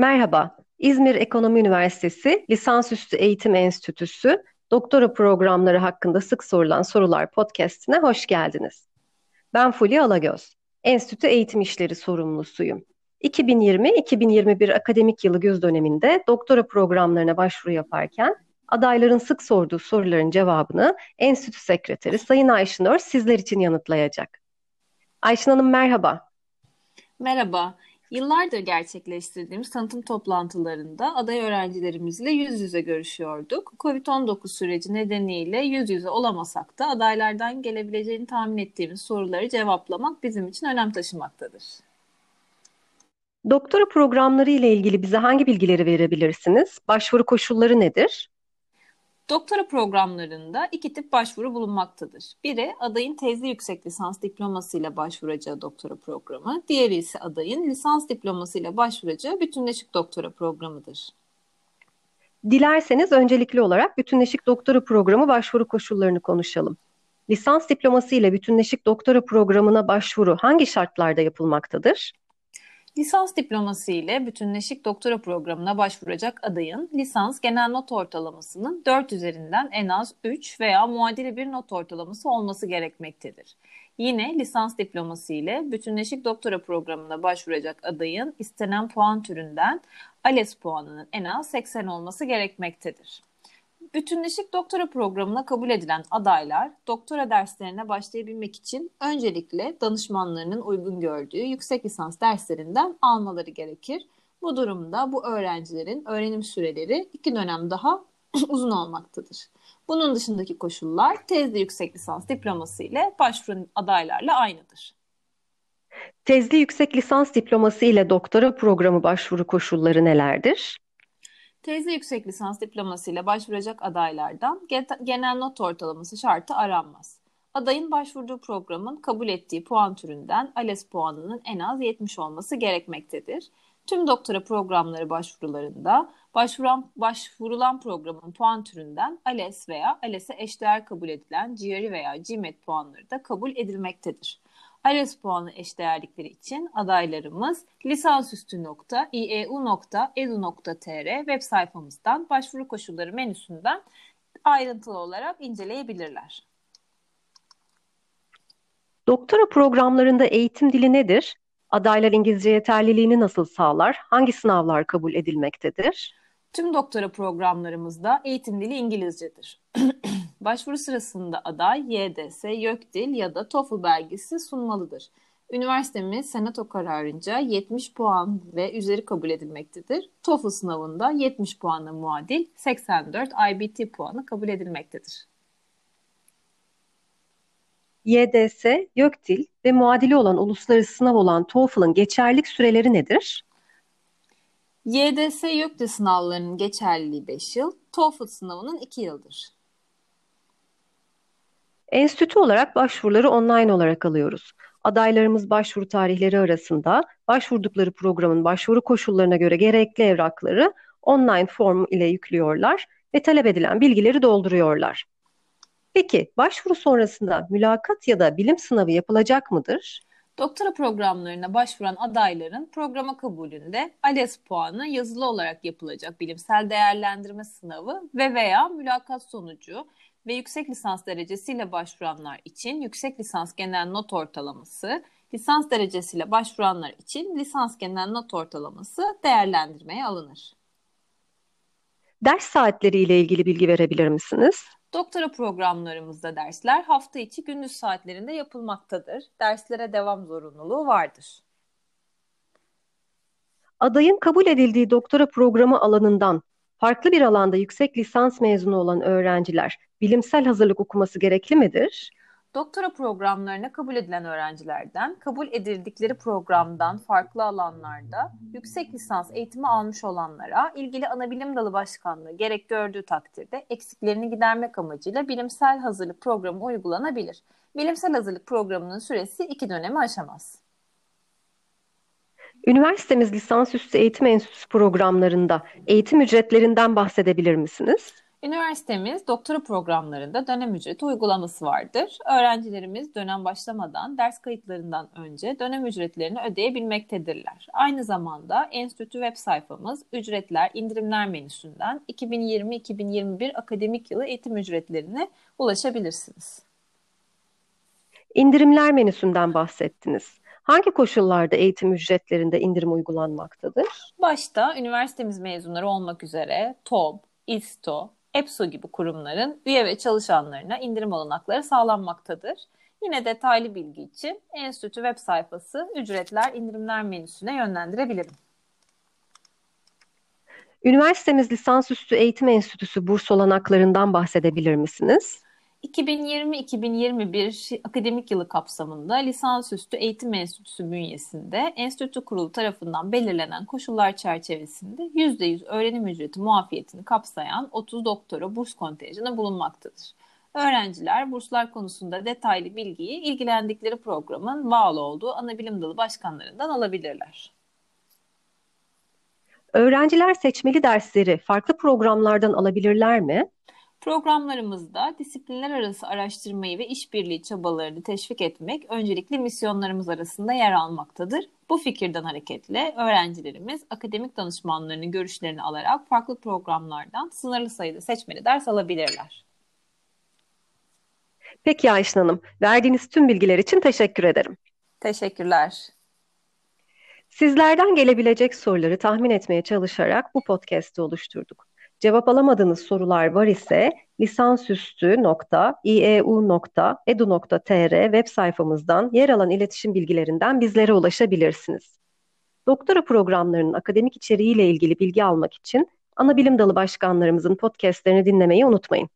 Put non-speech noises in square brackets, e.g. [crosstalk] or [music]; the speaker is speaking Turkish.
Merhaba, İzmir Ekonomi Üniversitesi Lisansüstü Eğitim Enstitüsü Doktora Programları hakkında sık sorulan sorular podcastine hoş geldiniz. Ben Fulya Alagöz, Enstitü Eğitim İşleri sorumlusuyum. 2020-2021 akademik yılı göz döneminde doktora programlarına başvuru yaparken adayların sık sorduğu soruların cevabını Enstitü Sekreteri Sayın Ayşınör sizler için yanıtlayacak. Ayşın Hanım merhaba. Merhaba. Yıllardır gerçekleştirdiğimiz tanıtım toplantılarında aday öğrencilerimizle yüz yüze görüşüyorduk. Covid-19 süreci nedeniyle yüz yüze olamasak da adaylardan gelebileceğini tahmin ettiğimiz soruları cevaplamak bizim için önem taşımaktadır. Doktora programları ile ilgili bize hangi bilgileri verebilirsiniz? Başvuru koşulları nedir? Doktora programlarında iki tip başvuru bulunmaktadır. Biri adayın tezli yüksek lisans diplomasıyla başvuracağı doktora programı, diğeri ise adayın lisans diplomasıyla başvuracağı bütünleşik doktora programıdır. Dilerseniz öncelikli olarak bütünleşik doktora programı başvuru koşullarını konuşalım. Lisans diploması ile bütünleşik doktora programına başvuru hangi şartlarda yapılmaktadır? Lisans diploması ile bütünleşik doktora programına başvuracak adayın lisans genel not ortalamasının 4 üzerinden en az 3 veya muadili bir not ortalaması olması gerekmektedir. Yine lisans diploması ile bütünleşik doktora programına başvuracak adayın istenen puan türünden ALES puanının en az 80 olması gerekmektedir. Bütünleşik doktora programına kabul edilen adaylar doktora derslerine başlayabilmek için öncelikle danışmanlarının uygun gördüğü yüksek lisans derslerinden almaları gerekir. Bu durumda bu öğrencilerin öğrenim süreleri iki dönem daha [clears throat] uzun olmaktadır. Bunun dışındaki koşullar tezli yüksek lisans diploması ile başvuran adaylarla aynıdır. Tezli yüksek lisans diploması ile doktora programı başvuru koşulları nelerdir? Teyze yüksek lisans diplomasıyla başvuracak adaylardan genel not ortalaması şartı aranmaz. Adayın başvurduğu programın kabul ettiği puan türünden ALES puanının en az 70 olması gerekmektedir. Tüm doktora programları başvurularında başvuran, başvurulan programın puan türünden ALES veya ALES'e eşdeğer kabul edilen GRE veya GMAT puanları da kabul edilmektedir. ALES puanı eşdeğerlikleri için adaylarımız lisansüstü.ieu.edu.tr web sayfamızdan başvuru koşulları menüsünden ayrıntılı olarak inceleyebilirler. Doktora programlarında eğitim dili nedir? Adaylar İngilizce yeterliliğini nasıl sağlar? Hangi sınavlar kabul edilmektedir? Tüm doktora programlarımızda eğitim dili İngilizcedir. [clears throat] Başvuru sırasında aday YDS, YÖKDİL ya da TOEFL belgesi sunmalıdır. Üniversitemiz senato kararınca 70 puan ve üzeri kabul edilmektedir. TOEFL sınavında 70 puanla muadil 84 IBT puanı kabul edilmektedir. YDS, YÖKDİL ve muadili olan uluslararası sınav olan TOEFL'ın geçerlilik süreleri nedir? YDS YÖKDİL sınavlarının geçerliliği 5 yıl, TOEFL sınavının 2 yıldır. Enstitü olarak başvuruları online olarak alıyoruz. Adaylarımız başvuru tarihleri arasında başvurdukları programın başvuru koşullarına göre gerekli evrakları online form ile yüklüyorlar ve talep edilen bilgileri dolduruyorlar. Peki başvuru sonrasında mülakat ya da bilim sınavı yapılacak mıdır? Doktora programlarına başvuran adayların programa kabulünde ALES puanı yazılı olarak yapılacak bilimsel değerlendirme sınavı ve veya mülakat sonucu ve yüksek lisans derecesiyle başvuranlar için yüksek lisans genel not ortalaması, lisans derecesiyle başvuranlar için lisans genel not ortalaması değerlendirmeye alınır. Ders saatleri ile ilgili bilgi verebilir misiniz? Doktora programlarımızda dersler hafta içi gündüz saatlerinde yapılmaktadır. Derslere devam zorunluluğu vardır. Adayın kabul edildiği doktora programı alanından farklı bir alanda yüksek lisans mezunu olan öğrenciler bilimsel hazırlık okuması gerekli midir? Doktora programlarına kabul edilen öğrencilerden kabul edildikleri programdan farklı alanlarda yüksek lisans eğitimi almış olanlara ilgili anabilim dalı başkanlığı gerek gördüğü takdirde eksiklerini gidermek amacıyla bilimsel hazırlık programı uygulanabilir. Bilimsel hazırlık programının süresi iki dönemi aşamaz. Üniversitemiz lisansüstü eğitim enstitüsü programlarında eğitim ücretlerinden bahsedebilir misiniz? Üniversitemiz doktora programlarında dönem ücreti uygulaması vardır. Öğrencilerimiz dönem başlamadan ders kayıtlarından önce dönem ücretlerini ödeyebilmektedirler. Aynı zamanda enstitü web sayfamız ücretler indirimler menüsünden 2020-2021 akademik yılı eğitim ücretlerine ulaşabilirsiniz. İndirimler menüsünden bahsettiniz. Hangi koşullarda eğitim ücretlerinde indirim uygulanmaktadır? Başta üniversitemiz mezunları olmak üzere TOB, İSTO, EPSO gibi kurumların üye ve çalışanlarına indirim olanakları sağlanmaktadır. Yine detaylı bilgi için enstitü web sayfası ücretler indirimler menüsüne yönlendirebilirim. Üniversitemiz lisansüstü eğitim enstitüsü burs olanaklarından bahsedebilir misiniz? 2020-2021 akademik yılı kapsamında lisansüstü eğitim enstitüsü bünyesinde enstitü kurulu tarafından belirlenen koşullar çerçevesinde %100 öğrenim ücreti muafiyetini kapsayan 30 doktora burs kontenjanı bulunmaktadır. Öğrenciler burslar konusunda detaylı bilgiyi ilgilendikleri programın bağlı olduğu ana bilim dalı başkanlarından alabilirler. Öğrenciler seçmeli dersleri farklı programlardan alabilirler mi? Programlarımızda disiplinler arası araştırmayı ve işbirliği çabalarını teşvik etmek öncelikli misyonlarımız arasında yer almaktadır. Bu fikirden hareketle öğrencilerimiz akademik danışmanlarının görüşlerini alarak farklı programlardan sınırlı sayıda seçmeli ders alabilirler. Peki Ayşin Hanım, verdiğiniz tüm bilgiler için teşekkür ederim. Teşekkürler. Sizlerden gelebilecek soruları tahmin etmeye çalışarak bu podcast'i oluşturduk. Cevap alamadığınız sorular var ise lisansüstü.ieu.edu.tr web sayfamızdan yer alan iletişim bilgilerinden bizlere ulaşabilirsiniz. Doktora programlarının akademik içeriğiyle ilgili bilgi almak için ana bilim dalı başkanlarımızın podcastlerini dinlemeyi unutmayın.